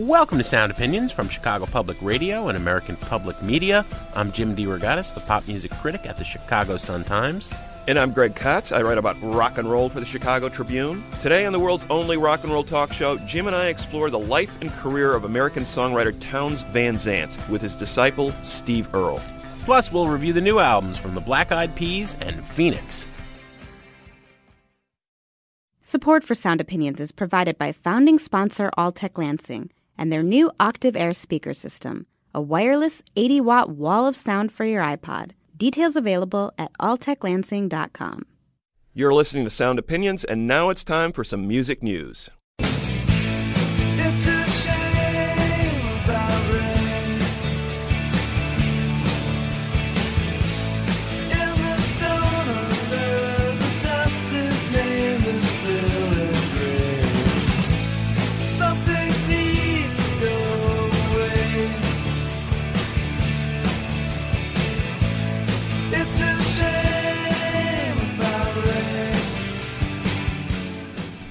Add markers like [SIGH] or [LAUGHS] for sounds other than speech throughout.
Welcome to Sound Opinions from Chicago Public Radio and American Public Media. I'm Jim DeRogatis, the pop music critic at the Chicago Sun-Times. And I'm Greg Kot. I write about rock and roll for the Chicago Tribune. Today on the world's only rock and roll talk show, Jim and I explore the life and career of American songwriter Townes Van Zandt with his disciple Steve Earle. Plus, we'll review the new albums from the Black Eyed Peas and Phoenix. Support for Sound Opinions is provided by founding sponsor Altec Lansing and their new Octiv Air speaker system, a wireless 80 watt wall of sound for your iPod. Details available at alteclansing.com. You're listening to Sound Opinions, and now it's time for some music news.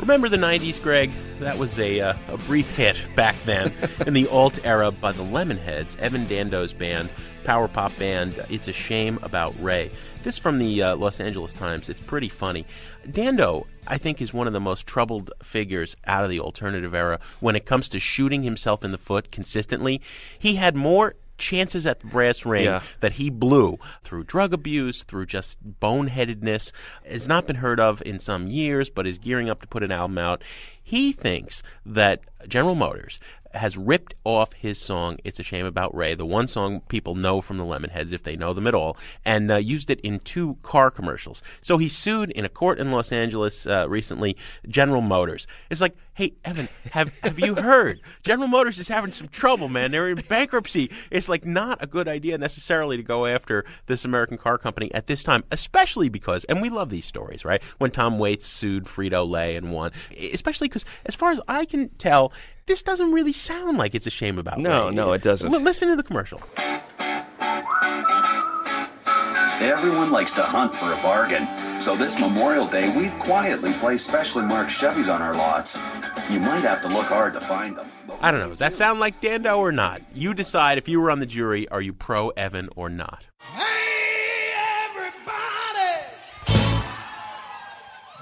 Remember the 90s, Greg? That was a, uh, a brief hit back then [LAUGHS] in the alt era by the Lemonheads, Evan Dando's band, power pop band. It's a shame about Ray. This from the uh, Los Angeles Times. It's pretty funny. Dando, I think, is one of the most troubled figures out of the alternative era when it comes to shooting himself in the foot consistently. He had more chances at the brass ring Yeah. that he blew through drug abuse, through just boneheadedness, has not been heard of in some years, but is gearing up to put an album out. He thinks that General Motors has ripped off his song "It's a Shame About Ray," the one song people know from the Lemonheads if they know them at all, and uh, used it in two car commercials. So he sued in a court in Los Angeles uh, recently General Motors. It's like, hey Evan, have have you heard? General Motors is having some trouble, man. They're in bankruptcy. It's like not a good idea necessarily to go after this American car company at this time, especially because, and we love these stories, right? When Tom Waits sued Frito Lay and won, especially because, as far as I can tell, this doesn't really sound like it's a shame about. No, Ray. no, it doesn't. L- listen to the commercial. Everyone likes to hunt for a bargain. So this Memorial Day, we've quietly placed specially marked Chevys on our lots. You might have to look hard to find them. I don't know. Does that sound like Dando or not? You decide. If you were on the jury, are you pro Evan or not? Hey, everybody!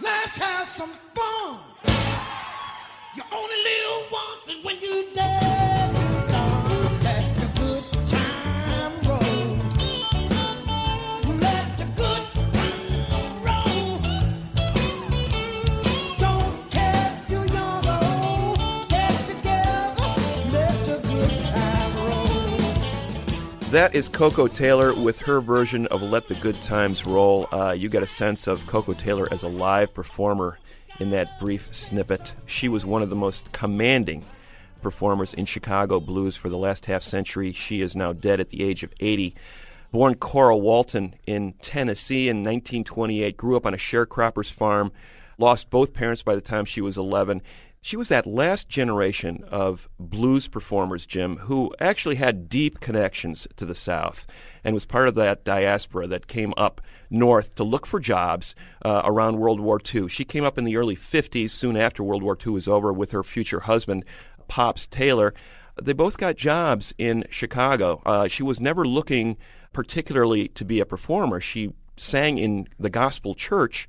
Let's have some fun. That is Koko Taylor with her version of Let the Good Times Roll. Uh, you get a sense of Koko Taylor as a live performer in that brief snippet. She was one of the most commanding performers in Chicago blues for the last half century. She is now dead at the age of 80. Born Cora Walton in Tennessee in 1928, grew up on a sharecropper's farm, lost both parents by the time she was 11. She was that last generation of blues performers, Jim, who actually had deep connections to the South and was part of that diaspora that came up north to look for jobs uh, around World War II. She came up in the early 50s, soon after World War II was over, with her future husband, Pops Taylor. They both got jobs in Chicago. Uh, she was never looking particularly to be a performer. She sang in the gospel church.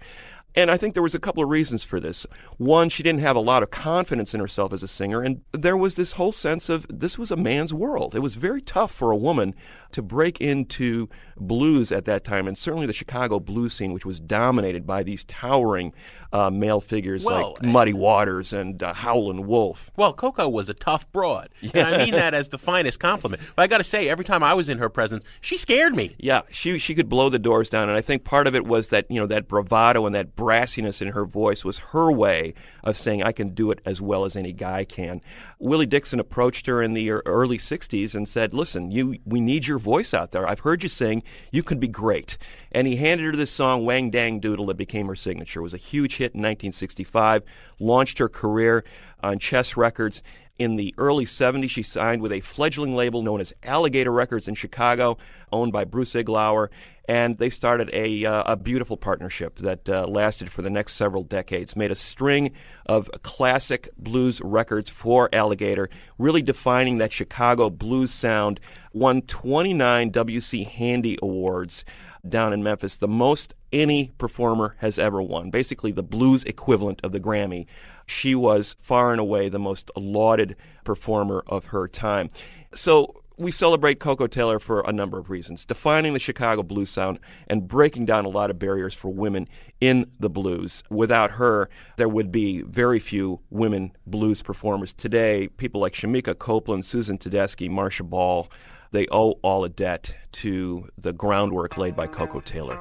And I think there was a couple of reasons for this. One, she didn't have a lot of confidence in herself as a singer, and there was this whole sense of this was a man's world. It was very tough for a woman to break into blues at that time, and certainly the Chicago blues scene, which was dominated by these towering uh, male figures Well, like Muddy Waters and uh, Howlin' Wolf. Well, Koko was a tough broad. And I mean that as the finest compliment. But I got to say, every time I was in her presence, she scared me. Yeah, she she could blow the doors down, and I think part of it was that you know that bravado and that brassiness in her voice was her way of saying I can do it as well as any guy can. Willie Dixon approached her in the early '60s and said, "Listen, you we need your voice out there. I've heard you sing. You can be great." And he handed her this song "Wang Dang Doodle" that became her signature. It was a huge hit in 1965, launched her career on Chess Records. In the early 70s, she signed with a fledgling label known as Alligator Records in Chicago, owned by Bruce Iglauer, and they started a, uh, a beautiful partnership that uh, lasted for the next several decades, made a string of classic blues records for Alligator, really defining that Chicago blues sound, won 29 W.C. Handy Awards down in Memphis, the most any performer has ever won, basically the blues equivalent of the Grammy. She was far and away the most lauded performer of her time. So we celebrate Koko Taylor for a number of reasons, defining the Chicago blues sound and breaking down a lot of barriers for women in the blues. Without her, there would be very few women blues performers. Today, people like Shemekia Copeland, Susan Tedeschi, Marcia Ball, they owe all a debt to the groundwork laid by Koko Taylor.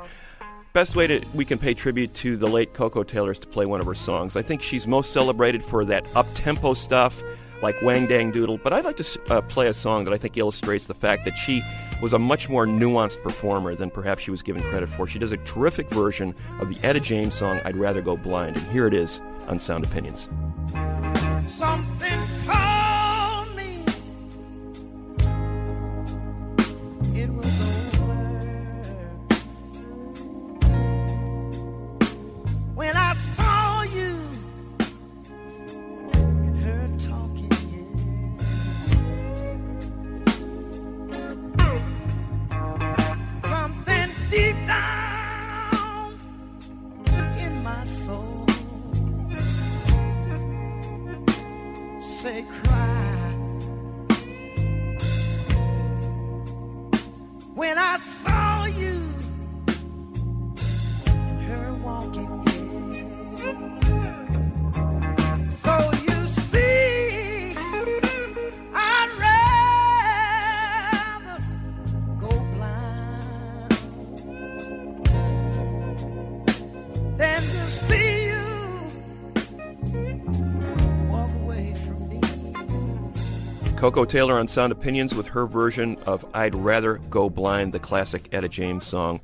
Best way to we can pay tribute to the late Koko Taylor is to play one of her songs. I think she's most celebrated for that up tempo stuff like Wang Dang Doodle, but I'd like to uh, play a song that I think illustrates the fact that she was a much more nuanced performer than perhaps she was given credit for. She does a terrific version of the Etta James song I'd Rather Go Blind, and here it is on Sound Opinions. Something Koko Taylor on Sound Opinions with her version of I'd Rather Go Blind, the classic Etta James song.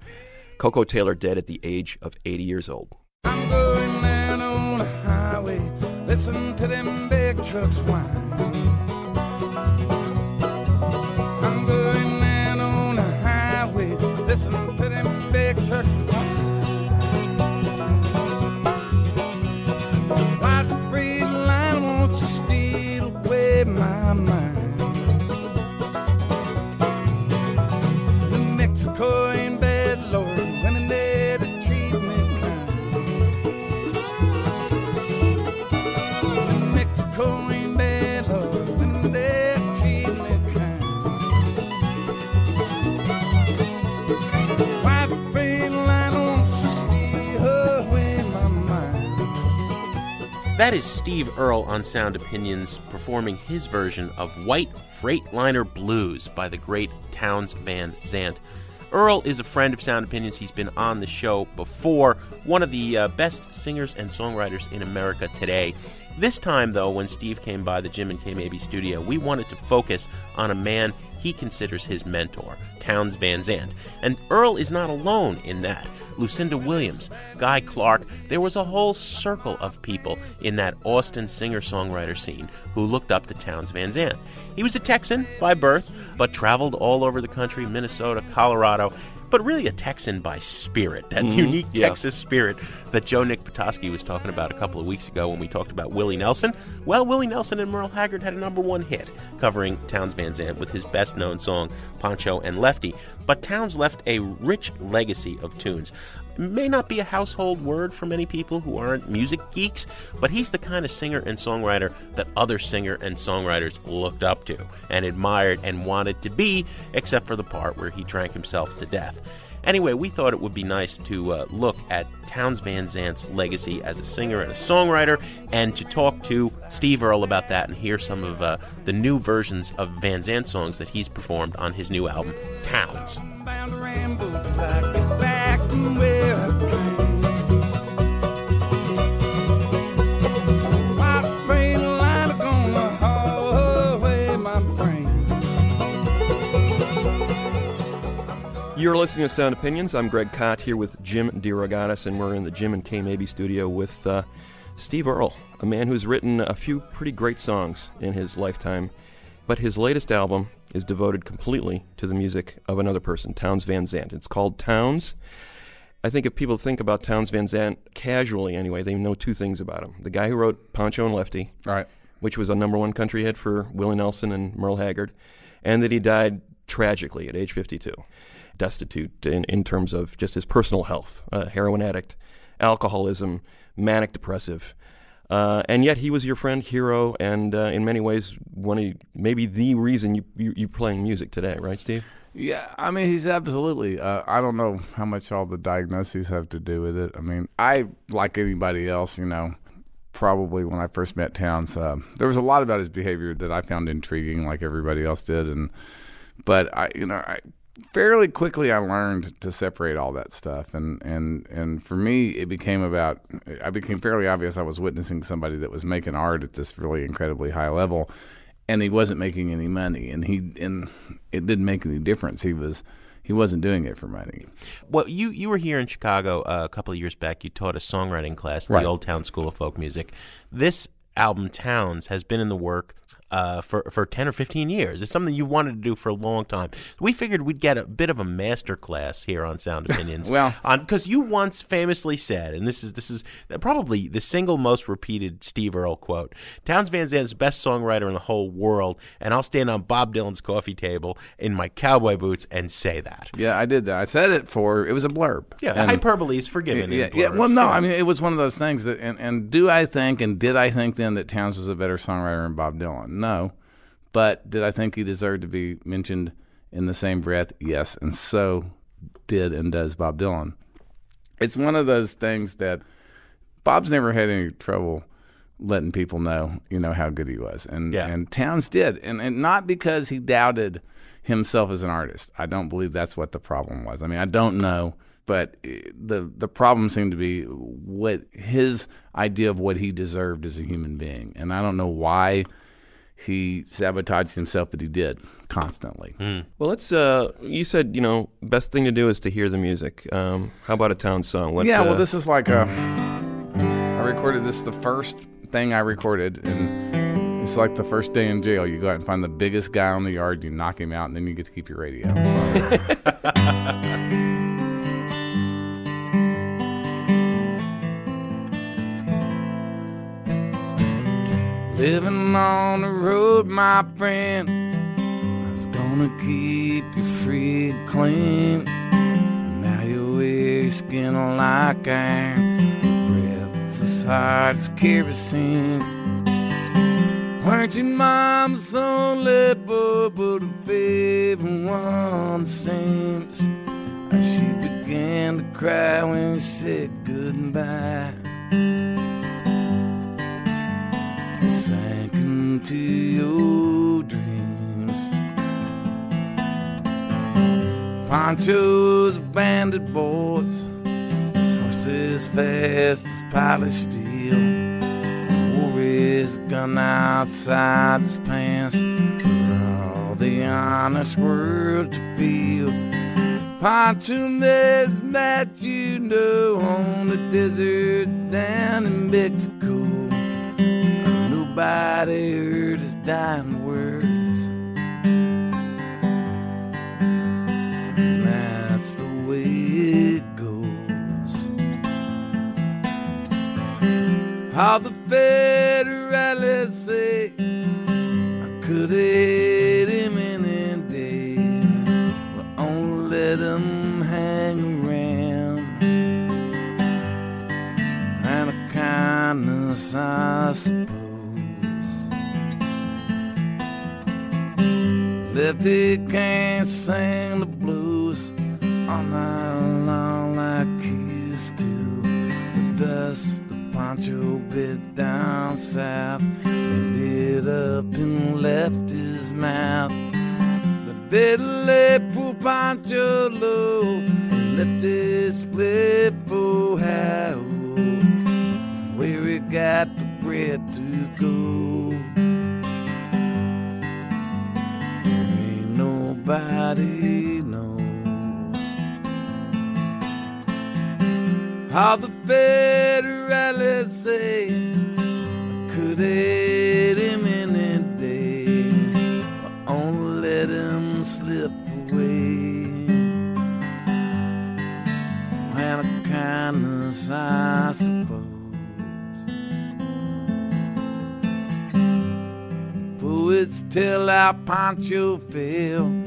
Koko Taylor dead at the age of 80 years old. Listen to them big trucks whine. That is Steve Earle on Sound Opinions performing his version of White Freightliner Blues by the great Townes Van Zandt. Earle is a friend of Sound Opinions. He's been on the show before. one of the uh, best singers and songwriters in America today. This time, though, when Steve came by the Jim and Kay Mabie studio, we wanted to focus on a man he considers his mentor, Townes Van Zandt. And Earle is not alone in that. Lucinda Williams, Guy Clark, there was a whole circle of people in that Austin singer songwriter scene who looked up to Townes Van Zandt. He was a Texan by birth, but traveled all over the country Minnesota, Colorado, but really a Texan by spirit, that Mhm, unique yeah. Texas spirit that Joe Nick Patoski was talking about a couple of weeks ago when we talked about Willie Nelson. Well, Willie Nelson and Merle Haggard had a number one hit covering Townes Van Zandt with his best known song, Pancho and Lefty. But Townes left a rich legacy of tunes. May not be a household word for many people who aren't music geeks, but he's the kind of singer and songwriter that other singer and songwriters looked up to and admired and wanted to be, except for the part where he drank himself to death. Anyway, we thought it would be nice to uh, look at Townes Van Zandt's legacy as a singer and a songwriter, and to talk to Steve Earle about that and hear some of uh, the new versions of Van Zandt songs that he's performed on his new album, Townes. You're listening to Sound Opinions. I'm Greg Kot here with Jim DeRogatis, and we're in the Jim and Kay Mabie studio with uh, Steve Earle, a man who's written a few pretty great songs in his lifetime. But his latest album is devoted completely to the music of another person, Townes Van Zandt. It's called Townes. I think if people think about Townes Van Zandt casually, anyway, they know two things about him: the guy who wrote Pancho and Lefty, right, which was a number one country hit for Willie Nelson and Merle Haggard, and that he died tragically at age 52, destitute in, in terms of just his personal health, a heroin addict, alcoholism, manic depressive. Uh, and yet he was your friend, hero, and uh, in many ways, one of maybe the reason you, you you playing music today, right, Steve? Yeah, I mean, he's absolutely. Uh, I don't know how much all the diagnoses have to do with it. I mean, I, like anybody else, you know, probably when I first met Townes, uh, there was a lot about his behavior that I found intriguing, like everybody else did. And, but I, you know, I fairly quickly I learned to separate all that stuff. And, and, and for me, it became about, I became fairly obvious I was witnessing somebody that was making art at this really incredibly high level and he wasn't making any money and he and it didn't make any difference he was he wasn't doing it for money Well, you, you were here in Chicago uh, a couple of years back. You taught a songwriting class at Right. the Old Town School of Folk Music. This album, Townes, has been in the work uh, for, for 10 or 15 years. It's something you wanted to do for a long time. We figured we'd get a bit of a master class here on Sound [LAUGHS] Opinions. Well- because you once famously said, and this is this is probably the single most repeated Steve Earle quote: "Townes Van Zandt's the best songwriter in the whole world, and I'll stand on Bob Dylan's coffee table in my cowboy boots and say that." yeah i did that i said it for it was a blurb Yeah, And- hyperbole is forgiven. yeah, yeah. well no i mean it was one of those things that and, and do i think and did i think then that towns was a better songwriter than bob dylan no but did i think he deserved to be mentioned in the same breath yes and so did and does bob dylan it's one of those things that Bob's never had any trouble letting people know, you know, how good he was. And Yeah. and Townes did. And and not because he doubted himself as an artist. I don't believe that's what the problem was. I mean, I don't know, but eh, the the problem seemed to be what his idea of what he deserved as a human being. And I don't know why he sabotaged himself, but he did constantly. Well, let's. Uh, you said you know best thing to do is to hear the music. Um, how about a town song? What, yeah, uh, well, this is like a. I recorded this the first thing I recorded, and it's like the first day in jail. You go out and find the biggest guy on the yard, you knock him out, and then you get to keep your radio. So. [LAUGHS] Living on the road, my friend, is gonna keep you free and clean. Now you wear your like iron, your breath's as hard as kerosene. Weren't your mom's only boy, but a favorite one seems. And she began to cry when you said goodbye. Into your dreams. Pancho's his moves as fast as polished steel. His gun outside his pants for all the honest world to feel. Poncho met met you know on the desert down in Mexico. Nobody heard his dying words. And That's the way it goes. How the Federalists say I could hate him in any day, but only let him hang around. And a kindness, I suppose. Lefty can't sing the blues all night long like he used to. The dust, the poncho bit down south, ended up and left his mouth. The deadly poor poncho low, left nobody knows how the Federalists say I could hate him any day, but only let him slip away. And a kindness, I suppose. Poets tell how Pancho fell,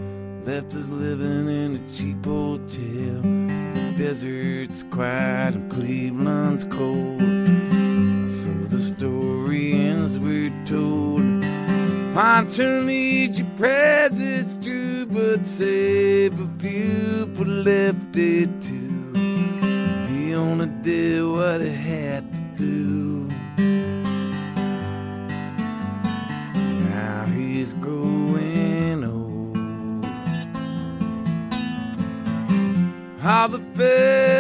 left us living in a cheap hotel. The desert's quiet and Cleveland's cold. So the story ends, we're told. Pancho needs your presence true, but save a few but left it too. He only did what he had to the Federalists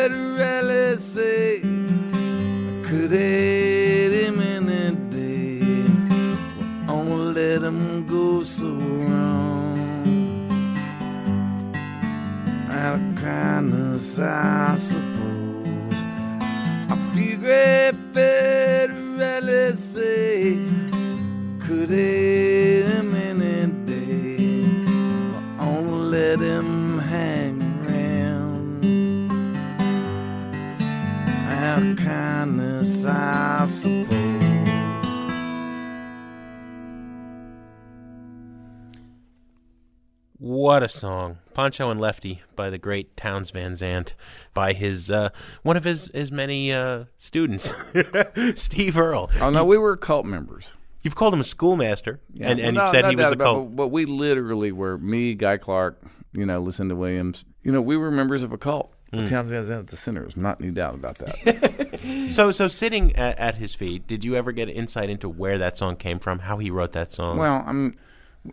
song. Pancho and Lefty by the great Townes Van Zandt, by his uh, one of his his many uh, students, [LAUGHS] Steve Earle. Oh no, we were cult members. You've called him a schoolmaster, Yeah, and, and no, you said he was a cult. it, but we literally were me, Guy Clark, you know, Lucinda Williams. You know, we were members of a cult. Mm. The Townes Van Zandt at the center. There's not any doubt about that. [LAUGHS] So, so sitting at, at his feet, did you ever get insight into where that song came from, how he wrote that song? Well, I'm.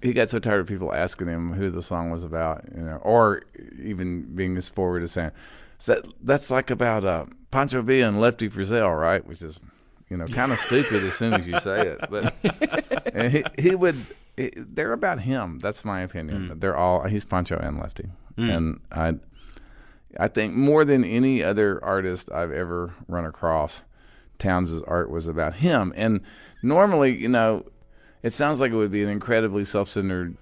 He got so tired of people asking him who the song was about, you know, or even being as forward as saying, so that, "That's like about uh, Pancho Villa and Lefty Frizzell, right?" Which is, you know, kind of [LAUGHS] stupid as soon as you say it. But [LAUGHS] and he he would. It, they're about him. That's my opinion. They're all. He's Pancho and Lefty, Mm. and I. I think more than any other artist I've ever run across, Townes' art was about him. And normally, you know, it sounds like it would be an incredibly self-centered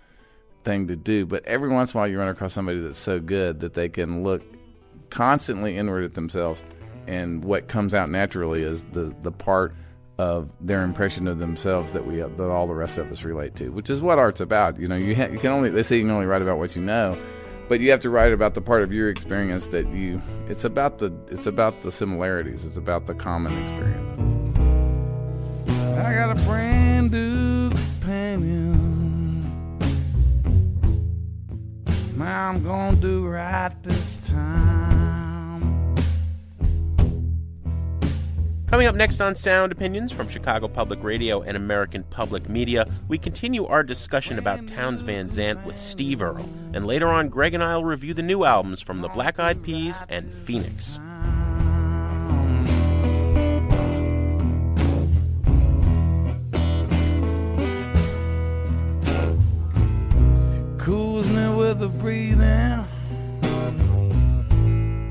thing to do, but every once in a while you run across somebody that's so good that they can look constantly inward at themselves, and what comes out naturally is the the part of their impression of themselves that we that all the rest of us relate to, which is what art's about. You know, you ha- you can only they say you can only write about what you know, but you have to write about the part of your experience that you. It's about the it's about the similarities. It's about the common experience. I got a brand new I'm gonna do right this time. Coming up next on Sound Opinions from Chicago Public Radio and American Public Media, we continue our discussion about Townes Van Zandt with Steve Earle. And later on, Greg and I will review the new albums from the Black Eyed Peas and Phoenix. With the breathing.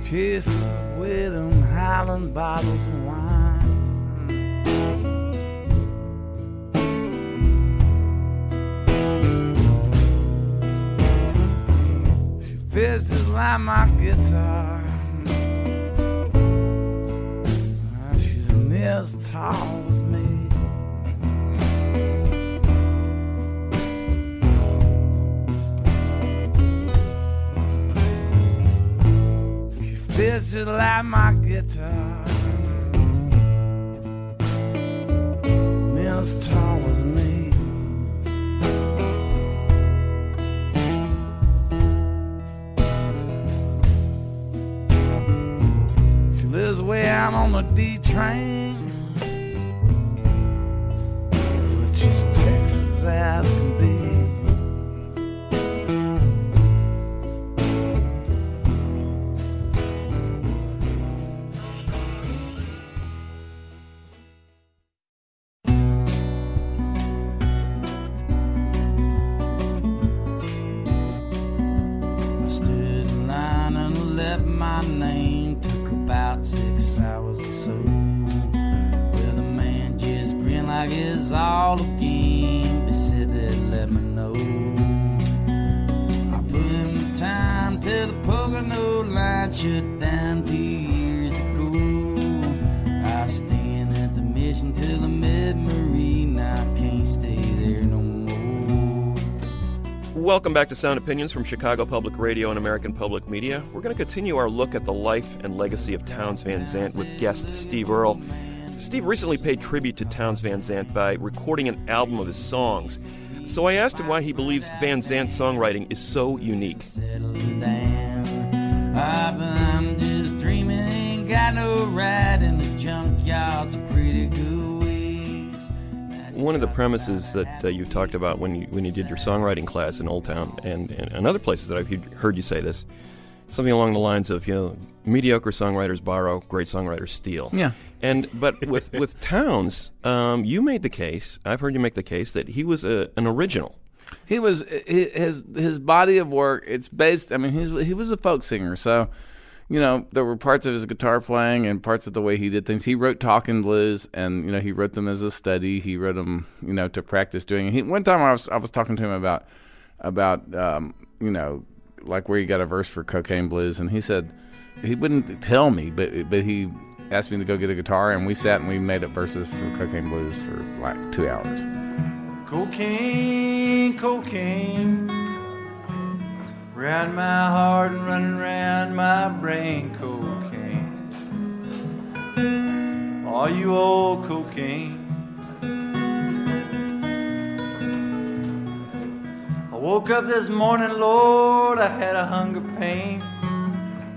Chases away them Highland bottles of wine. She fishes like my guitar. She's near as tall as She fishes like my guitar. Near tall as me. She lives way out on the D train. But she's Texas as can be. Welcome back to Sound Opinions from Chicago Public Radio and American Public Media. We're going to continue our look at the life and legacy of Townes Van Zandt with guest Steve Earle. Steve recently paid tribute to Townes Van Zandt by recording an album of his songs. So I asked him why he believes Van Zandt's songwriting is so unique. I'm just dreaming, got no ride in the junkyard's pretty good. One of the premises that uh, you talked about when you when you did your songwriting class in Old Town and, and, and other places that I've heard you say this, something along the lines of you know mediocre songwriters borrow, great songwriters steal. Yeah. And but with [LAUGHS] with Townes, um, you made the case. I've heard you make the case that he was a, an original. He was his his body of work. It's based. I mean, he's he was a folk singer, so you know there were parts of his guitar playing and parts of the way he did things. He wrote talking blues, and you know he wrote them as a study. He wrote them, you know, to practice doing. He one time I was I was talking to him about about um, you know like where he got a verse for cocaine blues, and he said he wouldn't tell me, but but he asked me to go get a guitar, and we sat and we made up verses for cocaine blues for like two hours. Cocaine, cocaine. Round my heart and running round my brain, cocaine. All you old cocaine. I woke up this morning, Lord, I had a hunger pain.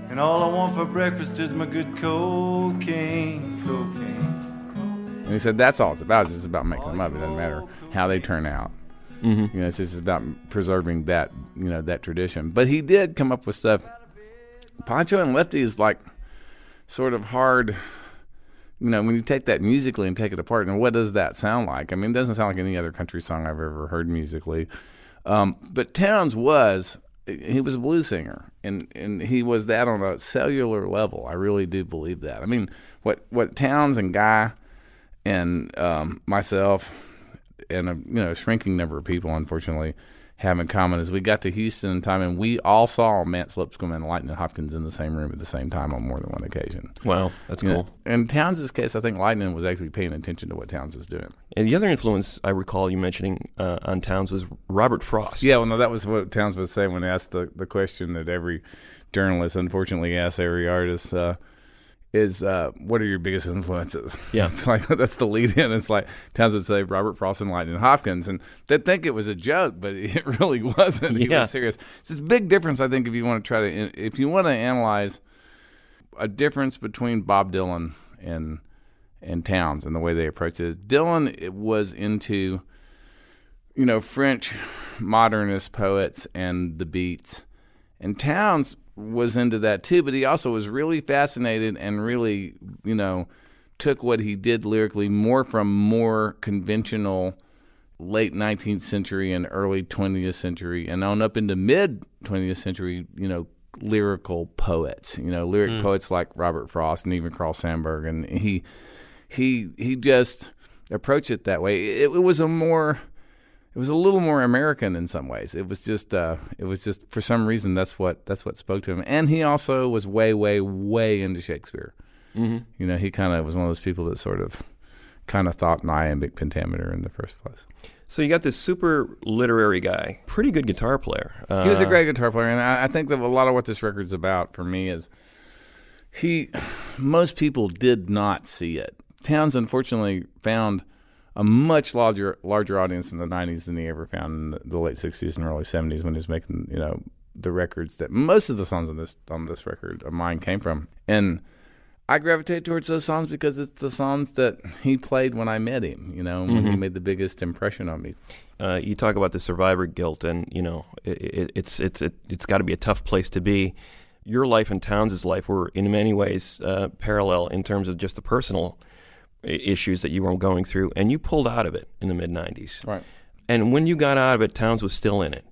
And all I want for breakfast is my good cocaine, cocaine. And he said that's all it's about. It's just about making them up. It doesn't matter how they turn out. Mhm. You know, it's just about preserving that you know that tradition. But he did come up with stuff. Pancho and Lefty is like sort of hard. You know, when you take that musically and take it apart, and what does that sound like? I mean, it doesn't sound like any other country song I've ever heard musically. Um, but Townes was he was a blues singer, and and he was that on a cellular level. I really do believe that. I mean, what what Townes and Guy and um, myself and a you know shrinking number of people, unfortunately, have in common is we got to Houston in time, and we all saw Mance Lipscomb and Lightning Hopkins in the same room at the same time on more than one occasion. Wow, that's You know, cool. in Townes' case, I think Lightning was actually paying attention to what Townes was doing. And the other influence I recall you mentioning uh, on Townes was Robert Frost. Yeah, well, no, that was what Townes was saying when he asked the, the question that every journalist, unfortunately, asks every artist uh, is, uh, "What are your biggest influences?" [LAUGHS] Yeah. it's like [LAUGHS] that's the lead in. It's like Townes would say Robert Frost and Lightning Hopkins, and they'd think it was a joke, but [LAUGHS] it really wasn't. He Yeah. was serious. It's a big difference, I think, if you want to try to if you want to analyze a difference between Bob Dylan and and Townes and the way they approach it. Dylan it was into you know, French modernist poets and the beats. And Townes was into that too, but he also was really fascinated and really, you know, took what he did lyrically more from more conventional late 19th century and early 20th century, and on up into mid 20th century, you know, lyrical poets. You know, lyric Mm. poets like Robert Frost and even Carl Sandburg, and he he he just approached it that way. It, it was a more it was a little more American in some ways. It was just uh, it was just for some reason that's what that's what spoke to him. And he also was way way way into Shakespeare. Mhm. You know, he kind of was one of those people that sort of kind of thought in iambic pentameter in the first place. So you got this super literary guy, pretty good guitar player. he was a Uh, great guitar player, and I, I think that a lot of what this record's about for me is he. [SIGHS] Most people did not see it. Townes unfortunately found a much larger larger audience in the '90s than he ever found in the, late '60s and early '70s when he was making you know the records that most of the songs on this on this record of mine came from, and. I gravitate towards those songs because it's the songs that he played when I met him, you know, when he Mhm. made the biggest impression on me. Uh, you talk about the survivor guilt, and you know it, it, it's it's it, it's got to be a tough place to be. Your life and Townes' life were in many ways uh, parallel in terms of just the personal issues that you were going through, and you pulled out of it in the mid '90s. Right. And when you got out of it, Townes was still in it.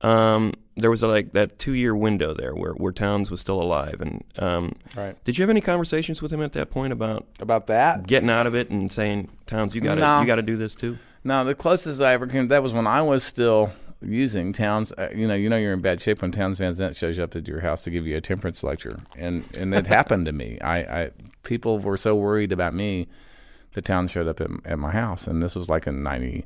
Um, there was like that two-year window there where, where Townes was still alive, and um, Right. Did you have any conversations with him at that point about about that getting out of it and saying, Townes, you got to No. you got to do this too? No, the closest I ever came that was when I was still using Townes. Uh, you know, you know you're in bad shape when Townes Van Zandt shows up at your house to give you a temperance lecture, and and it [LAUGHS] happened to me. I, I people were so worried about me, the Townes showed up at, at my house, and this was like in ninety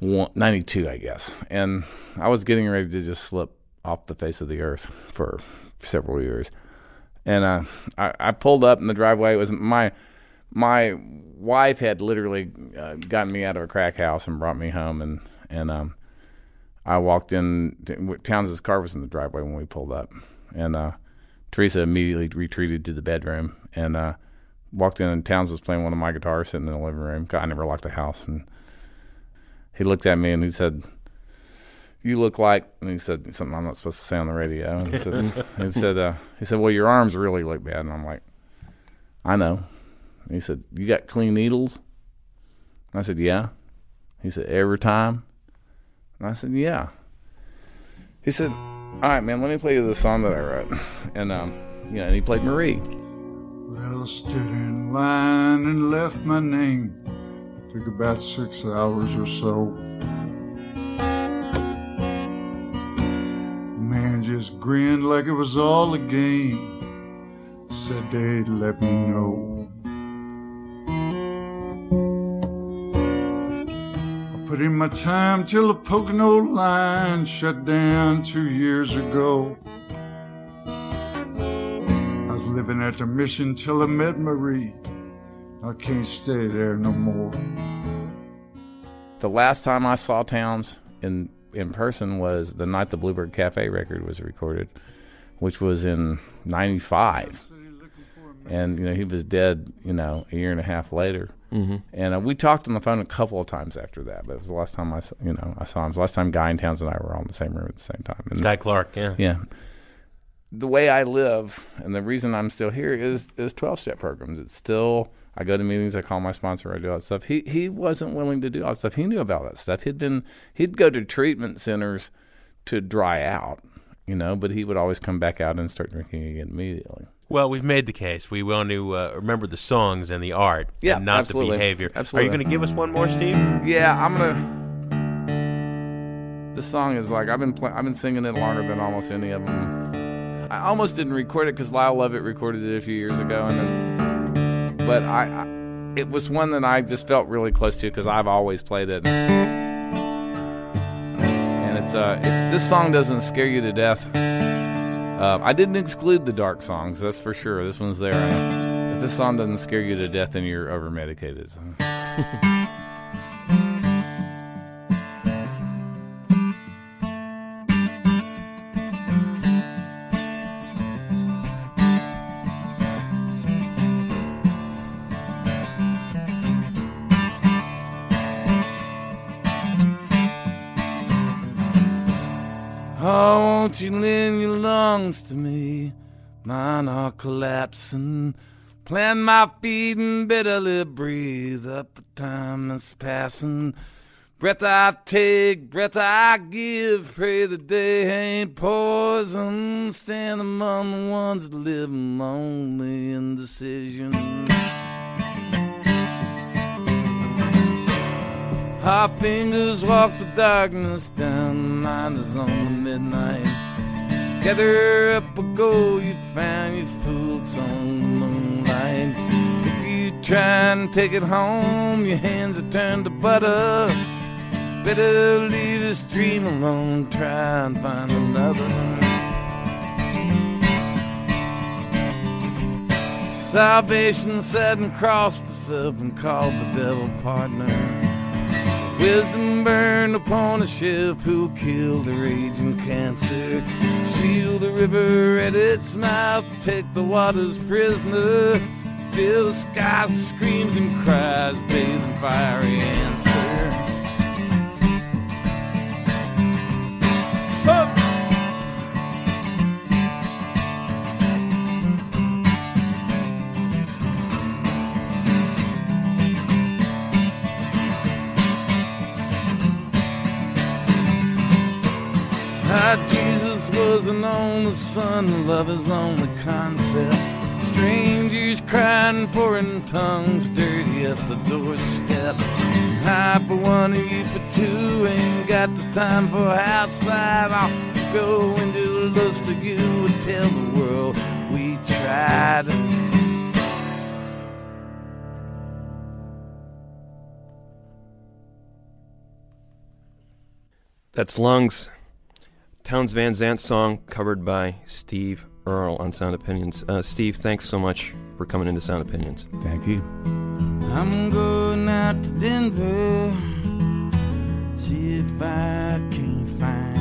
one, 92, I guess, and I was getting ready to just slip off the face of the earth for several years, and uh, I, I pulled up in the driveway. It was my my wife had literally uh, gotten me out of a crack house and brought me home, and and um, I walked in. Townes' car was in the driveway when we pulled up, and uh, Teresa immediately retreated to the bedroom and uh, walked in. And Townes was playing one of my guitars sitting in the living room. God, I never locked the house, and he looked at me and he said. You look like, and he said something I'm not supposed to say on the radio. And he said, [LAUGHS] he said, uh, he said, well, your arms really look bad. And I'm like, I know. And he said, You got clean needles? And I said, Yeah. He said, Every time? And I said, Yeah. He said, All right, man, let me play you the song that I wrote. And, um, you know, and he played Marie. Well, stood in line and left my name. Took about six hours or so. Man just grinned like it was all a game. Said they'd let me know. Put in my time till the Pocono line shut down two years ago. I was living at the mission till I met Marie. I can't stay there no more. The last time I saw Townes in in person was the night the Bluebird Cafe record was recorded, which was in '95. And you know he was dead, you know, a year and a half later. Mhm. And uh, we talked on the phone a couple of times after that, but it was the last time I, saw, you know, I saw him. It was the last time Guy and Townes and I were all in the same room at the same time. And Guy Clark, yeah. yeah. The way I live and the reason I'm still here is is 12 step programs. It's still I go to meetings, I call my sponsor, I do all that stuff. He he wasn't willing to do all that stuff. He knew about that stuff. He'd been he'd go to treatment centers to dry out, you know, but he would always come back out and start drinking again immediately. Well, we've made the case. We want to uh, remember the songs and the art, Yeah, and not absolutely. the behavior. Absolutely. Are you going to give us one more, Steve? Yeah, I'm gonna. This song is like I've been I've been singing it longer than almost any of them. I almost didn't record it because Lyle Lovett recorded it a few years ago, and then, but I, I it was one that I just felt really close to because I've always played it. And it's uh, if this song doesn't scare you to death, uh, I didn't exclude the dark songs. That's for sure. This one's there. If this song doesn't scare you to death, then you're over medicated. Won't you lend lungs to me? Mine are collapsing. Plant my feet and bitterly breathe up the time that's passing. Breath I take, breath I give. Pray the day ain't poison. Stand among the ones that live in lonely indecision. Our fingers walk the darkness down, mind is on the midnight. Gather up a gold you found your fools on the moonlight. If you try and take it home, your hands are turned to butter. Better leave this dream alone, try and find another. Salvation sat and crossed herself and called the devil partner. Wisdom burned upon a ship who killed the raging cancer. Seal the river at its mouth, take the waters prisoner. Fill the sky screams and cries, bathe in fiery answer. How Jesus wasn't on the sun, love is on the concept. Strangers crying, pouring tongues, dirty at the doorstep. High for one of you for two, ain't got the time for outside. I'll go into lust for you and tell the world we tried. That's Lungs. Townes Van Zandt song covered by Steve Earle on Sound Opinions. Uh, Steve, thanks so much for coming into Sound Opinions. Thank you. I'm going out to Denver, see if I can find.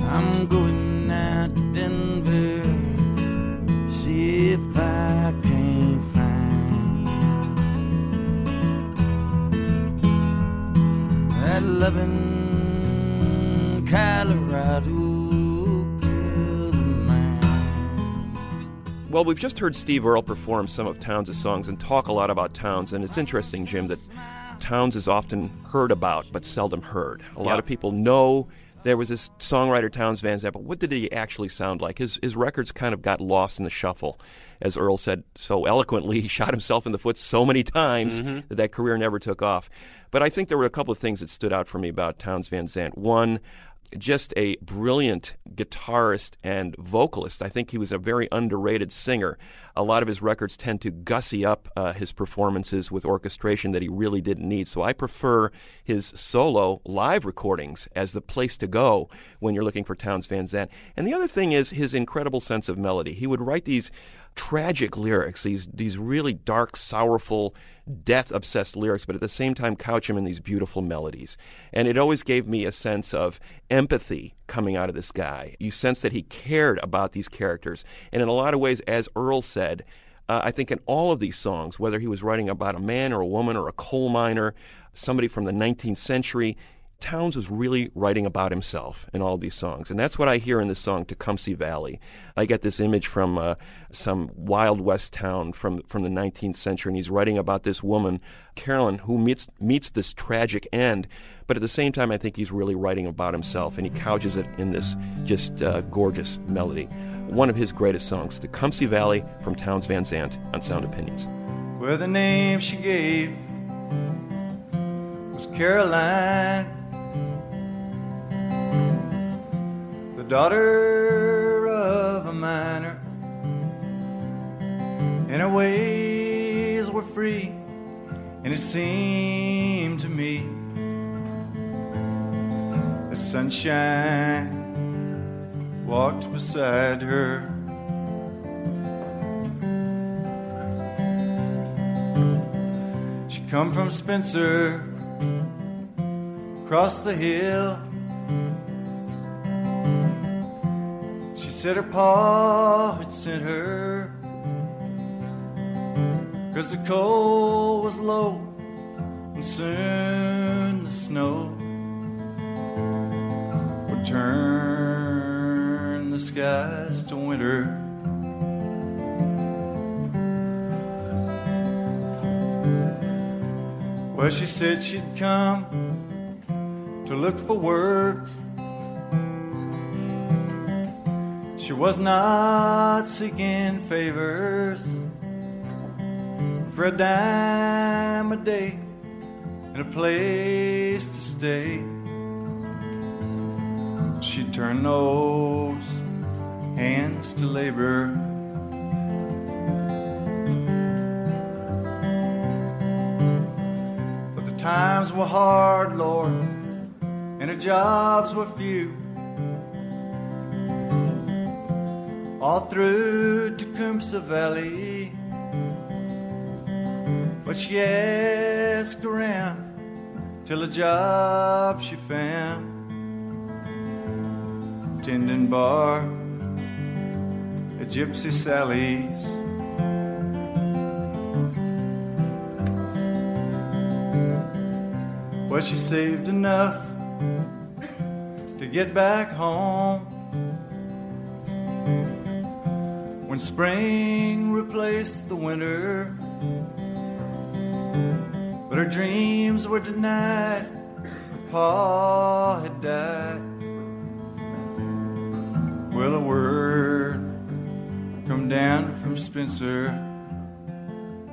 I'm going out to Denver, loving Colorado. girl. Well, we've just heard Steve Earle perform some of Townes' songs and talk a lot about Townes, and it's interesting, Jim, that Townes is often heard about but seldom heard. A lot Yeah. of people know there was this songwriter Townes Van Zandt, but what did he actually sound like? His his records kind of got lost in the shuffle, as Earle said so eloquently. [LAUGHS] He shot himself in the foot so many times Mhm. that that career never took off. But I think there were a couple of things that stood out for me about Townes Van Zandt. One, just a brilliant guitarist and vocalist. I think he was a very underrated singer. A lot of his records tend to gussy up uh, his performances with orchestration that he really didn't need. So I prefer his solo live recordings as the place to go when you're looking for Townes Van Zandt. And the other thing is his incredible sense of melody. He would write these tragic lyrics, these these really dark, sorrowful, death obsessed lyrics, but at the same time couch them in these beautiful melodies. And it always gave me a sense of empathy coming out of this guy. You sense that he cared about these characters. And in a lot of ways, as Earle said, uh, I think in all of these songs, whether he was writing about a man or a woman or a coal miner, somebody from the 19th century, Townes was really writing about himself in all these songs. And that's what I hear in this song, Tecumseh Valley. I get this image from uh, some Wild West town from, from the 19th century, and he's writing about this woman, Carolyn, who meets, meets this tragic end. But at the same time, I think he's really writing about himself, and he couches it in this just uh, gorgeous melody. One of his greatest songs, Tecumseh Valley from Townes Van Zandt on Sound Opinions. Where the name she gave was Caroline, daughter of a miner. And her ways were free, and it seemed to me the sunshine walked beside her. She come from Spencer, across the hill. Said her pa had sent her, cause the coal was low, and soon the snow would turn the skies to winter. Well, she said she'd come to look for work. She was not seeking favors for a dime a day and a place to stay. She turned those hands to labor. But the times were hard, Lord, and the jobs were few. All through Tecumseh Valley. But she asked around till a job she found. Tending bar at Gypsy Sally's. Well, she saved enough to get back home. When spring replaced the winter, but her dreams were denied. Her pa had died. Well, a word come down from Spencer.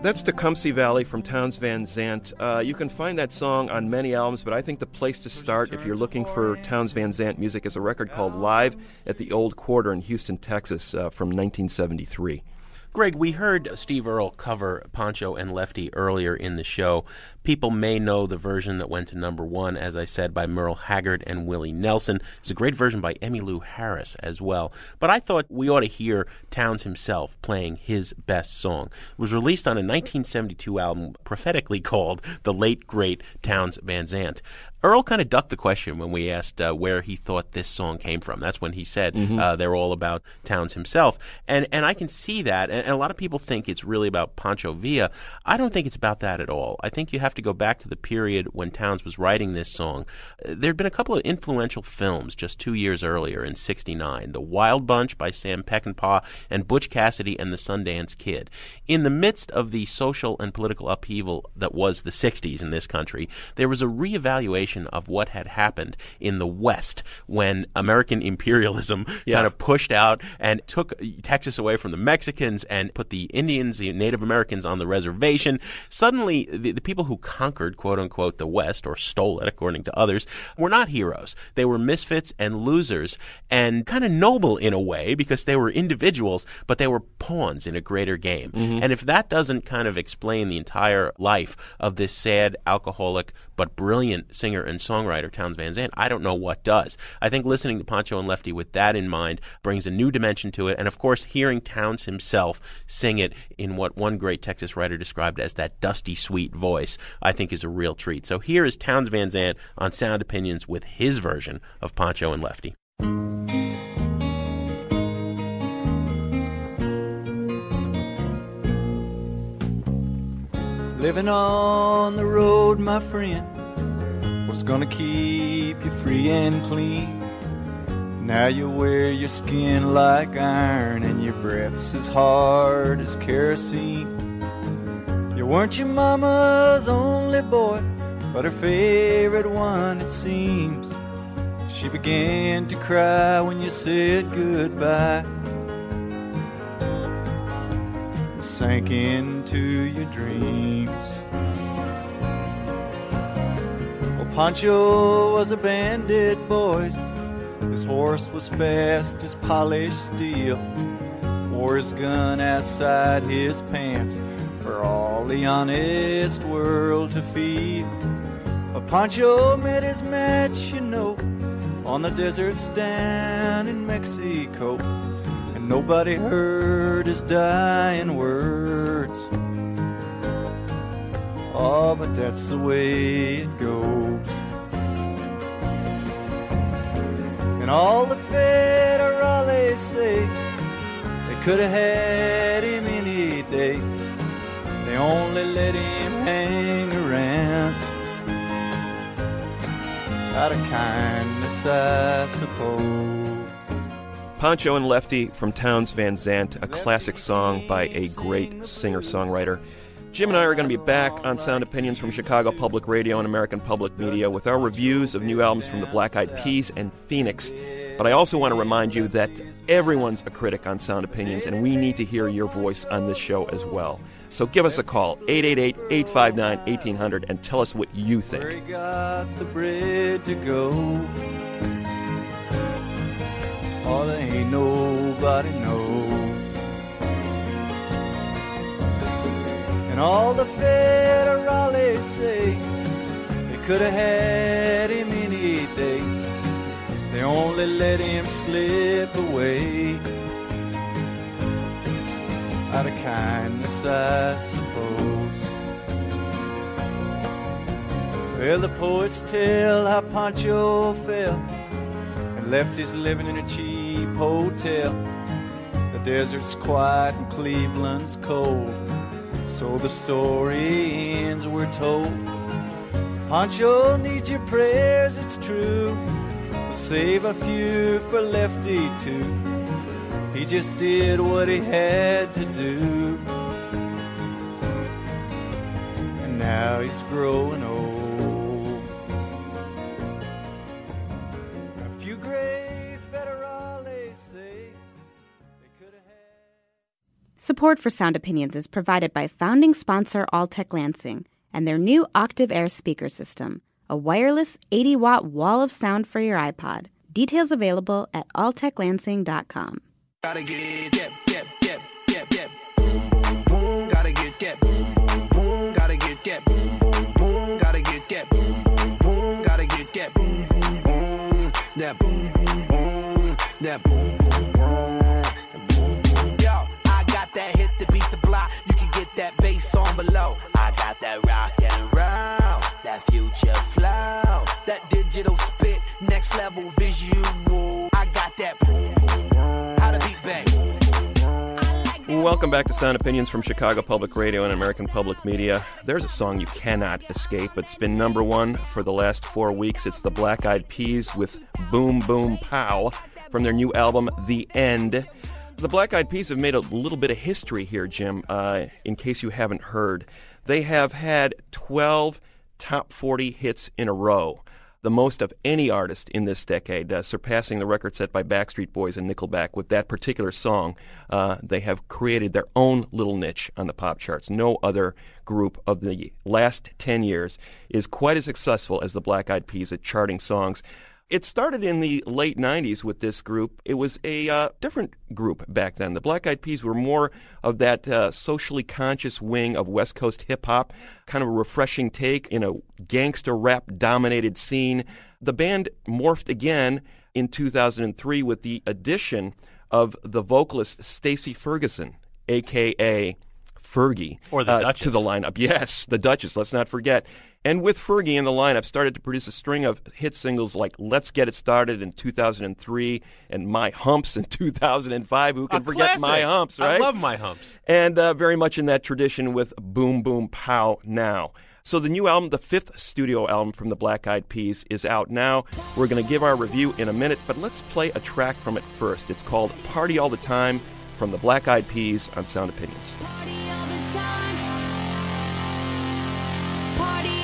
That's Tecumseh Valley from Townes Van Zandt. Uh, you can find that song on many albums, but I think the place to start if you're looking for Townes Van Zandt music is a record called Live at the Old Quarter in Houston, Texas uh, from 1973. Greg, we heard Steve Earle cover Pancho and Lefty earlier in the show. People may know the version that went to number one, as I said, by Merle Haggard and Willie Nelson. It's a great version by Emmylou Harris as well. But I thought we ought to hear Townes himself playing his best song. It was released on a 1972 album prophetically called The Late Great Townes Van Zandt. Earle kind of ducked the question when we asked uh, where he thought this song came from. That's when he said Mm-hmm. uh, they're all about Townes himself, and and I can see that. And, and a lot of people think it's really about Pancho Villa. I don't think it's about that at all. I think you have to go back to the period when Townes was writing this song. Uh, There'd been a couple of influential films just two years earlier in '69: The Wild Bunch by Sam Peckinpah and Butch Cassidy and the Sundance Kid. In the midst of the social and political upheaval that was the '60s in this country, there was a reevaluation of what had happened in the West when American imperialism [LAUGHS] Yeah. kind of pushed out and took Texas away from the Mexicans and put the Indians, the Native Americans on the reservation. Suddenly, the, the people who conquered, quote unquote, the West or stole it, according to others, were not heroes. They were misfits and losers and kind of noble in a way because they were individuals, but they were pawns in a greater game. Mm-hmm. And if that doesn't kind of explain the entire life of this sad, alcoholic, but brilliant singer and songwriter, Townes Van Zandt, I don't know what does. I think listening to Pancho and Lefty with that in mind brings a new dimension to it. And of course, hearing Townes himself sing it in what one great Texas writer described as that dusty, sweet voice, I think is a real treat. So here is Townes Van Zandt on Sound Opinions with his version of Pancho and Lefty. Living on the road, my friend, what's gonna keep you free and clean? Now you wear your skin like iron and your breath's as hard as kerosene. You weren't your mama's only boy, but her favorite one, it seems. She began to cry when you said goodbye. Sank into your dreams. Well, Pancho was a bandit, boys. His horse was fast as polished steel. Wore his gun outside his pants for all the honest world to feel. But Pancho met his match, you know, on the deserts down in Mexico. Nobody heard his dying words. Oh, but that's the way it goes. And all the federales say they could have had him any day. They only let him hang around out of kindness, I suppose. Pancho and Lefty from Townes Van Zandt, a classic song by a great singer songwriter. Jim and I are going to be back on Sound Opinions from Chicago Public Radio and American Public Media with our reviews of new albums from the Black Eyed Peas and Phoenix. But I also want to remind you that everyone's a critic on Sound Opinions, and we need to hear your voice on this show as well. So give us a call, 888 859 1800, and tell us what you think. Oh, there ain't nobody knows. And all the federales say they could have had him any day. They only let him slip away. Out of kindness, I suppose. Well, the poets tell how Pancho fell left his living in a cheap hotel. The desert's quiet and Cleveland's cold. So the story ends, we're told. Pancho needs your prayers, it's true. We'll save a few for Lefty too. He just did what he had to do. And now he's growing old. Support for Sound Opinions is provided by founding sponsor Altec Lansing and their new Octiv Air speaker system, a wireless 80 watt wall of sound for your iPod. Details available at alteclansing.com. Gotta get Future flow. That digital spit. Next level visual. I got that. How to beat. Welcome back to Sound Opinions from Chicago Public Radio and American Public Media. There's a song you cannot escape. It's been number one for the last four weeks. It's the Black Eyed Peas with Boom Boom Pow from their new album, The End. The Black Eyed Peas have made a little bit of history here, Jim, uh, in case you haven't heard. They have had 12 top 40 hits in a row the most of any artist in this decade, uh, surpassing the record set by Backstreet Boys and Nickelback with that particular song. Uh, they have created their own little niche on the pop charts. No other group of the last 10 years is quite as successful as the Black Eyed Peas at charting songs. It started in the late 90s with this group. It was a uh, different group back then. The Black Eyed Peas were more of that uh, socially conscious wing of West Coast hip hop, kind of a refreshing take in a gangster rap dominated scene. The band morphed again in 2003 with the addition of the vocalist Stacy Ferguson, aka Fergie, Or the uh, Duchess. to the lineup. Yes, the Duchess. Let's not forget. And with Fergie in the lineup, started to produce a string of hit singles like "Let's Get It Started" in 2003 and "My Humps" in [LAUGHS] 2005. Who can A forget "My classic. Humps"? I love My Humps. And uh, very much in that tradition with "Boom Boom Pow" now. So the new album, the fifth studio album from the Black Eyed Peas, is out now. We're going to give our review in a minute, but let's play a track from it first. It's called "Party All the Time" from the Black Eyed Peas on Sound Opinions. Party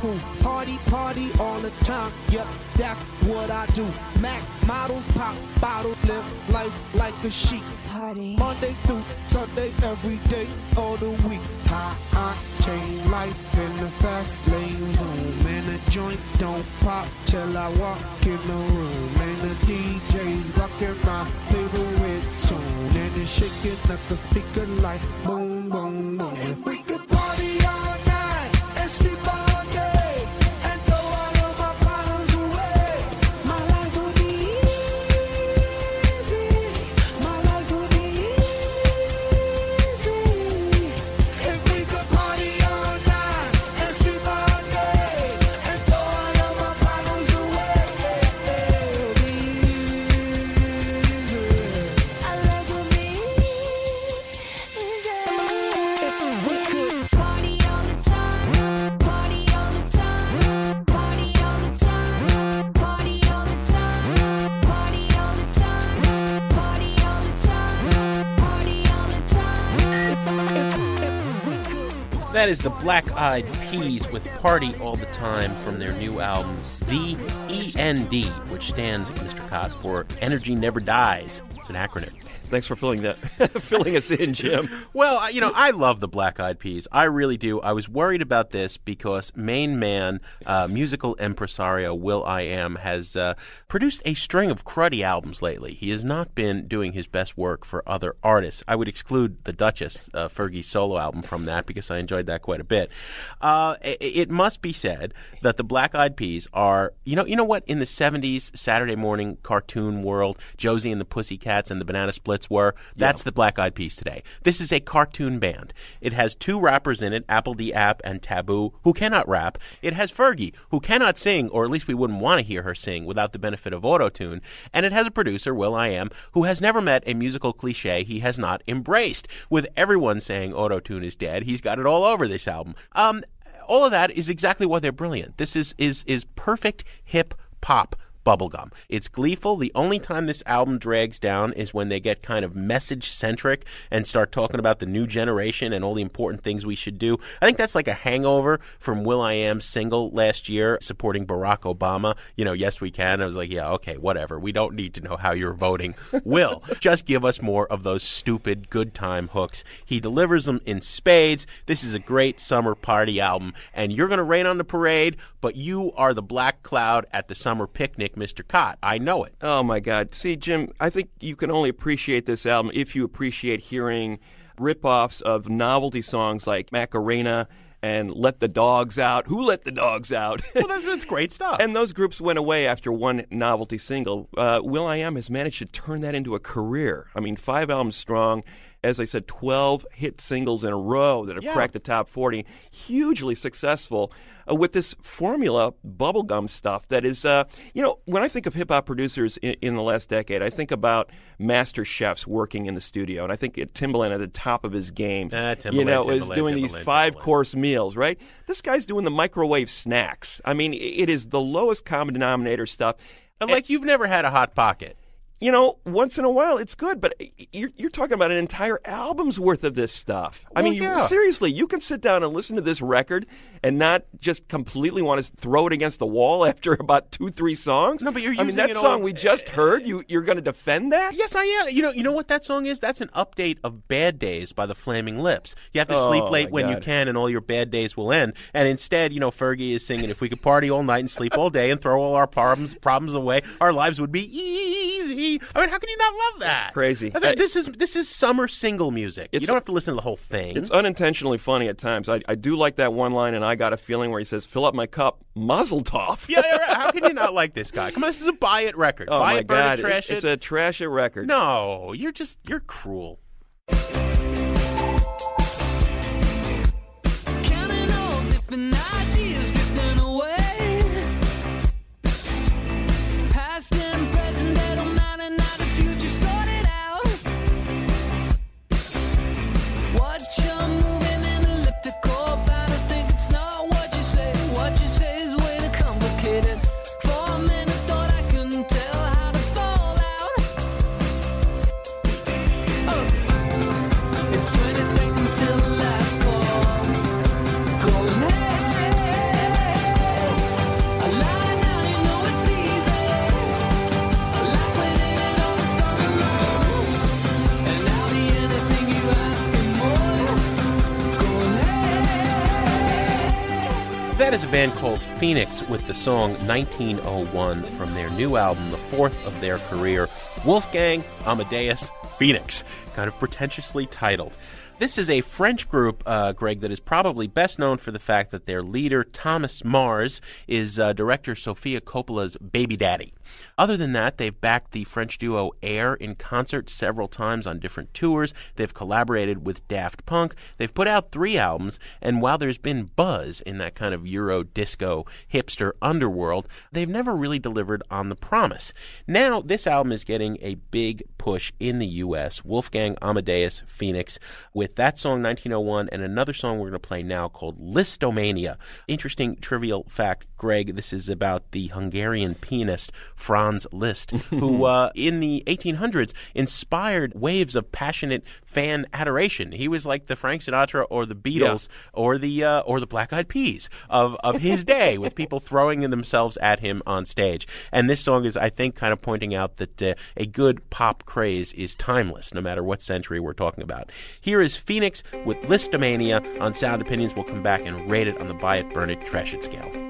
Party, party all the time. Yep, that's what I do. Mac models, pop bottles, live life like a sheep. Party. Monday through Sunday, every day of the week. High octane life in the fast lane zone. Man, the joint don't pop till I walk in the room. And the DJ's rocking my favorite tune. And it's shaking up the speaker like boom, boom, boom. If we could party all That is the Black Eyed Peas with Party All the Time from their new album, The END, which stands, Mr. Kot, for Energy Never Dies. It's an acronym. Thanks for filling that, [LAUGHS] filling us in, Jim. Well, you know, I love the Black Eyed Peas. I really do. I was worried about this because main man, uh, musical impresario will.i.am, has uh, produced a string of cruddy albums lately. He has not been doing his best work for other artists. I would exclude the Duchess, uh, Fergie's solo album, from that because I enjoyed that quite a bit. Uh, it, it must be said that the Black Eyed Peas are, you know, you know what? In the '70s Saturday morning cartoon world, Josie and the Pussycats and the Banana Splits were. That's the Black Eyed Peas today. This is a cartoon band. It has two rappers in it, apl.de.ap and Taboo, who cannot rap. It has Fergie, who cannot sing, or at least we wouldn't want to hear her sing without the benefit of autotune. And it has a producer, will.i.am, who has never met a musical cliche he has not embraced. With everyone saying autotune is dead, he's got it all over this album. Um, all of that is exactly why they're brilliant. This is is is perfect hip pop bubblegum. It's gleeful. The only time this album drags down is when they get kind of message centric and start talking about the new generation and all the important things we should do. I think that's like a hangover from will.i.am's single last year supporting Barack Obama. You know, yes, we can. I was like, yeah, okay, whatever. We don't need to know how you're voting. [LAUGHS] Will, just give us more of those stupid good time hooks. He delivers them in spades. This is a great summer party album, and you're going to rain on the parade, but you are the black cloud at the summer picnic, Mr. Kot. I know it. Oh my God! See, Jim, I think you can only appreciate this album if you appreciate hearing rip-offs of novelty songs like Macarena and Let the Dogs Out. Who let the dogs out? well, that's, that's great stuff. [LAUGHS] and those groups went away after one novelty single. Uh, will.i.am has managed to turn that into a career. I mean, five albums strong. As I said, 12 hit singles in a row that have Yeah. cracked the top 40. Hugely successful uh, with this formula bubblegum stuff that is, uh, you know, when I think of hip hop producers in, in the last decade, I think about master chefs working in the studio. And I think Timbaland at the top of his game, Timbaland, you know, is Timbaland, doing these Timbaland, five course meals, right? This guy's doing the microwave snacks. I mean, it is the lowest common denominator stuff. And like you've never had a hot pocket. You know, once in a while it's good, but you're, you're talking about an entire album's worth of this stuff. I Well, mean, you- seriously, you can sit down and listen to this record and not just completely want to throw it against the wall [LAUGHS] after about two, three songs. No, but you're using I mean, that it all- song we just heard. You you're going to defend that? Yes, I am. You know, you know what that song is? That's an update of "Bad Days" by the Flaming Lips. You have to Oh, sleep late when you can, and all your bad days will end. And instead, you know, Fergie is singing, "If we could party all night and sleep all day and throw all our problems problems away, our lives would be easy." I mean, how can you not love that? That's crazy. That's like, this is this is summer single music. You don't have to listen to the whole thing. It's unintentionally funny at times. I, I do like that one line, and I got a feeling where he says, "Fill up my cup, Mazel Tov." yeah, yeah, right. how can you not [LAUGHS] like this guy? Come on, this is a buy it record. Oh buy my it, God! it, trash it's it. a trash it record. No, you're just you're cruel. Counting all band called Phoenix with the song 1901 from their new album, the fourth of their career, Wolfgang Amadeus Phoenix, kind of pretentiously titled. This is a French group, uh, Greg, that is probably best known for the fact that their leader, Thomas Mars, is uh, director Sofia Coppola's baby daddy. Other than that, they've backed the French duo Air in concert several times on different tours. They've collaborated with Daft Punk. They've put out three albums, and while there's been buzz in that kind of Euro disco hipster underworld, they've never really delivered on the promise. Now, this album is getting a big push in the U.S. Wolfgang Amadeus Phoenix with that song 1901 and another song we're going to play now called Lisztomania. Interesting trivial fact, Greg, this is about the Hungarian pianist Franz Liszt, who [LAUGHS] uh, in the 1800s inspired waves of passionate fan adoration. He was like the Frank Sinatra or the Beatles or the uh, or the Black Eyed Peas of, of his day, with people [LAUGHS] throwing themselves at him on stage. And this song is, I think, kind of pointing out that uh, a good pop craze is timeless, no matter what century we're talking about. Here is Phoenix with Lisztomania on Sound Opinions. We'll come back and rate it on the buy it, burn it, trash it scale.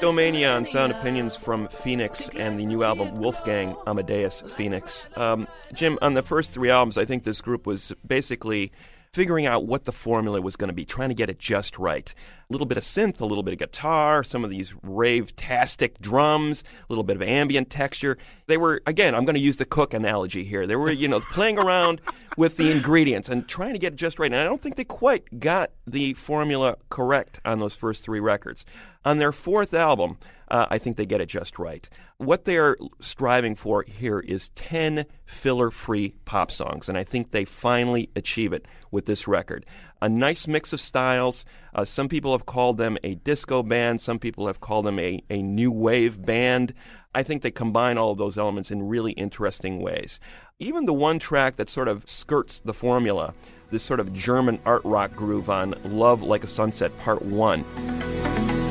Goes. Lisztomania on Sound Opinions from Phoenix and the new album Wolfgang Amadeus Phoenix. Um, Jim, on the first three albums, I think this group was basically figuring out what the formula was going to be, trying to get it just right. A little bit of synth, a little bit of guitar, some of these rave-tastic drums, a little bit of ambient texture. They were, again, I'm going to use the cook analogy here. They were, you know, playing around [LAUGHS] with the ingredients and trying to get it just right. And I don't think they quite got the formula correct on those first three records. On their fourth album, uh, I think they get it just right. What they're striving for here is 10 filler free pop songs, and I think they finally achieve it with this record. A nice mix of styles. Uh, some people have called them a disco band, some people have called them a, a new wave band. I think they combine all of those elements in really interesting ways. Even the one track that sort of skirts the formula, this sort of German art rock groove on Love Like a Sunset Part 1.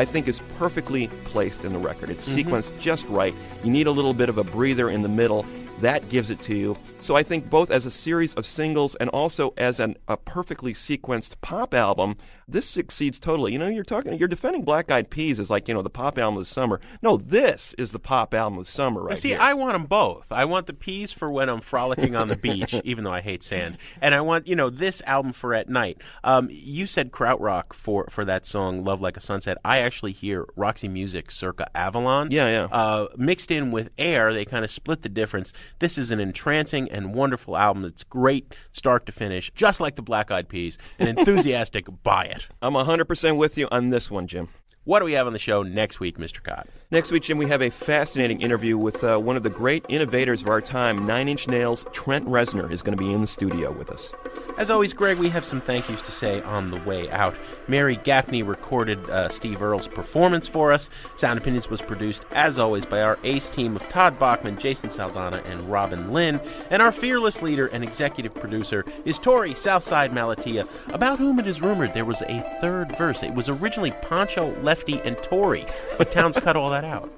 I think is perfectly placed in the record. It's Mhm. sequenced just right. You need a little bit of a breather in the middle. That gives it to you. So I think both as a series of singles and also as an, a perfectly sequenced pop album, this succeeds totally. You know, you're talking, you're defending Black Eyed Peas as like you know the pop album of the summer. No, this is the pop album of the summer right See, here. I want them both. I want the peas for when I'm frolicking on the [LAUGHS] beach, even though I hate sand, and I want you know this album for at night. Um, you said krautrock for for that song "Love Like a Sunset." I actually hear Roxy Music circa Avalon. Yeah, yeah. Uh, mixed in with Air, they kind of split the difference. This is an entrancing and wonderful album. It's great start to finish, just like the Black Eyed Peas. An [LAUGHS] enthusiastic buy it. I'm 100% with you on this one, Jim. What do we have on the show next week, Mr. Kot? Next week, Jim, we have a fascinating interview with uh, one of the great innovators of our time, Nine Inch Nails. Trent Reznor is going to be in the studio with us. As always, Greg, we have some thank yous to say on the way out. Mary Gaffney recorded uh, Steve Earle's performance for us. Sound Opinions was produced, as always, by our ace team of Todd Bachman, Jason Saldanha, and Robin Linn. And our fearless leader and executive producer is Tori Southside Malatia, about whom it is rumored there was a third verse. It was originally Pancho, Lefty, and Tori, but Townes cut all that out.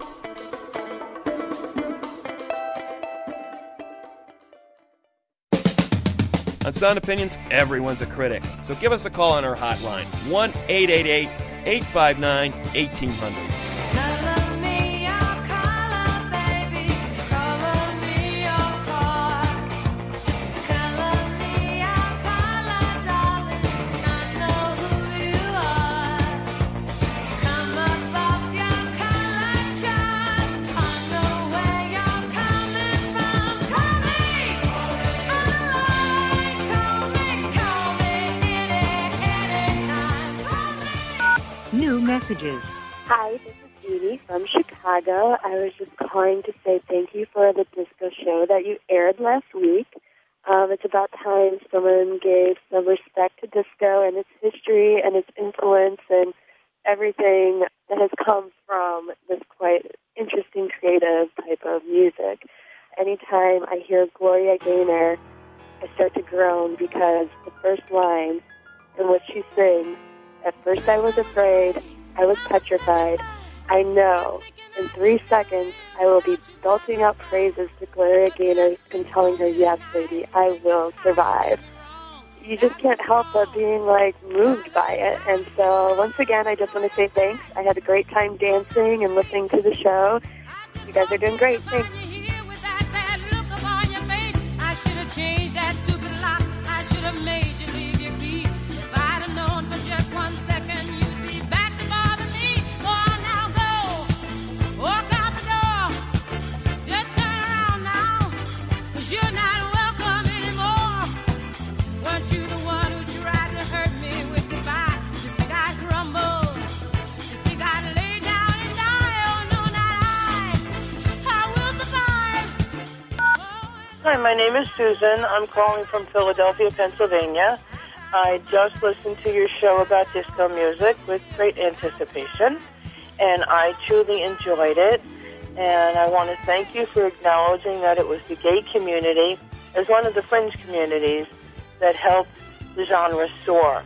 On Sound Opinions, everyone's a critic. So give us a call on our hotline 1 888 859 1800. Messages. Hi, this is Judy from Chicago. I was just calling to say thank you for the disco show that you aired last week. Um, it's about time someone gave some respect to disco and its history and its influence and everything that has come from this quite interesting, creative type of music. Anytime I hear Gloria Gaynor, I start to groan because the first line in which she sings, At first I was afraid, I was petrified. I know in three seconds I will be belting out praises to Gloria Gaynor and telling her, Yes, lady, I will survive. You just can't help but being like moved by it. And so once again, I just want to say thanks. I had a great time dancing and listening to the show. You guys are doing great. Thanks. Hi, my name is Susan. I'm calling from Philadelphia, Pennsylvania. I just listened to your show about disco music with great anticipation, and I truly enjoyed it. And I want to thank you for acknowledging that it was the gay community, as one of the fringe communities, that helped the genre soar.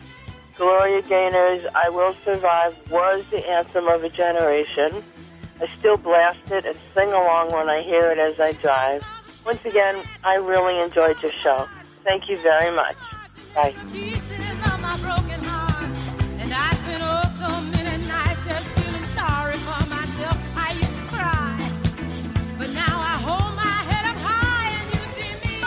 Gloria Gaynor's I Will Survive was the anthem of a generation. I still blast it and sing along when I hear it as I drive. Once again, I really enjoyed your show. Thank you very much. Bye. of my broken heart. And I spent so many nights just feeling sorry for myself. I used to cry. But now I hold my head up high and you see me.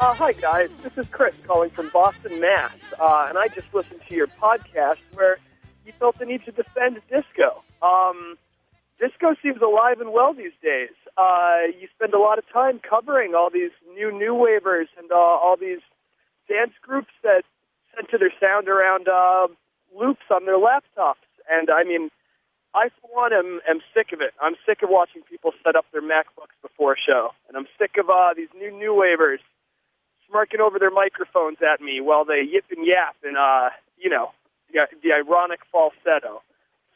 Uh, hi, guys. This is Chris calling from Boston, Mass. Uh, and I just listened to your podcast where you felt the need to defend disco. Um, disco seems alive and well these days. Uh, you spend a lot of time covering all these new new wavers and uh, all these dance groups that center their sound around uh, loops on their laptops. And I mean, I for one am, am sick of it. I'm sick of watching people set up their MacBooks before a show, and I'm sick of uh, these new new wavers smirking over their microphones at me while they yip and yap and uh, you know the, the ironic falsetto.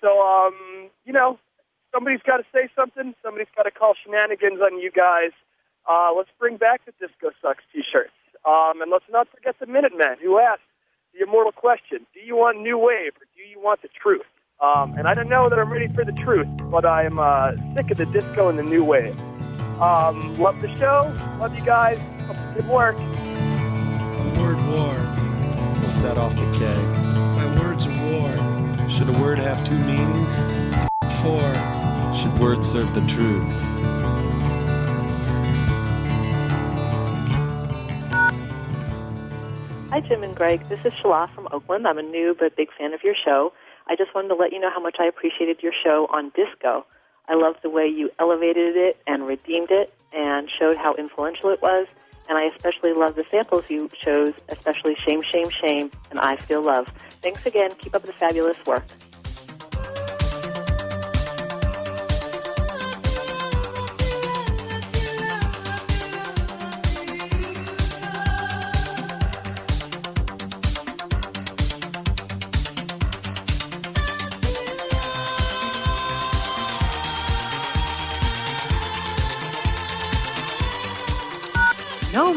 So um, you know, somebody's got to say something. Somebody's got to call shenanigans on you guys. Uh, let's bring back the Disco Sucks T-shirts, um, and let's not forget the Minutemen who asked the immortal question: Do you want new wave or do you want the truth? Um, and I don't know that I'm ready for the truth, but I'm uh, sick of the disco and the new wave. Um, love the show. Love you guys. Good work. A word war will set off the keg. My words are war. Should a word have two meanings? Four. Should words serve the truth? Hi, Jim and Greg. This is Shala from Oakland. I'm a new but big fan of your show. I just wanted to let you know how much I appreciated your show on disco. I love the way you elevated it and redeemed it and showed how influential it was. And I especially love the samples you chose, especially Shame, Shame, Shame and I Feel Love. Thanks again. Keep up the fabulous work.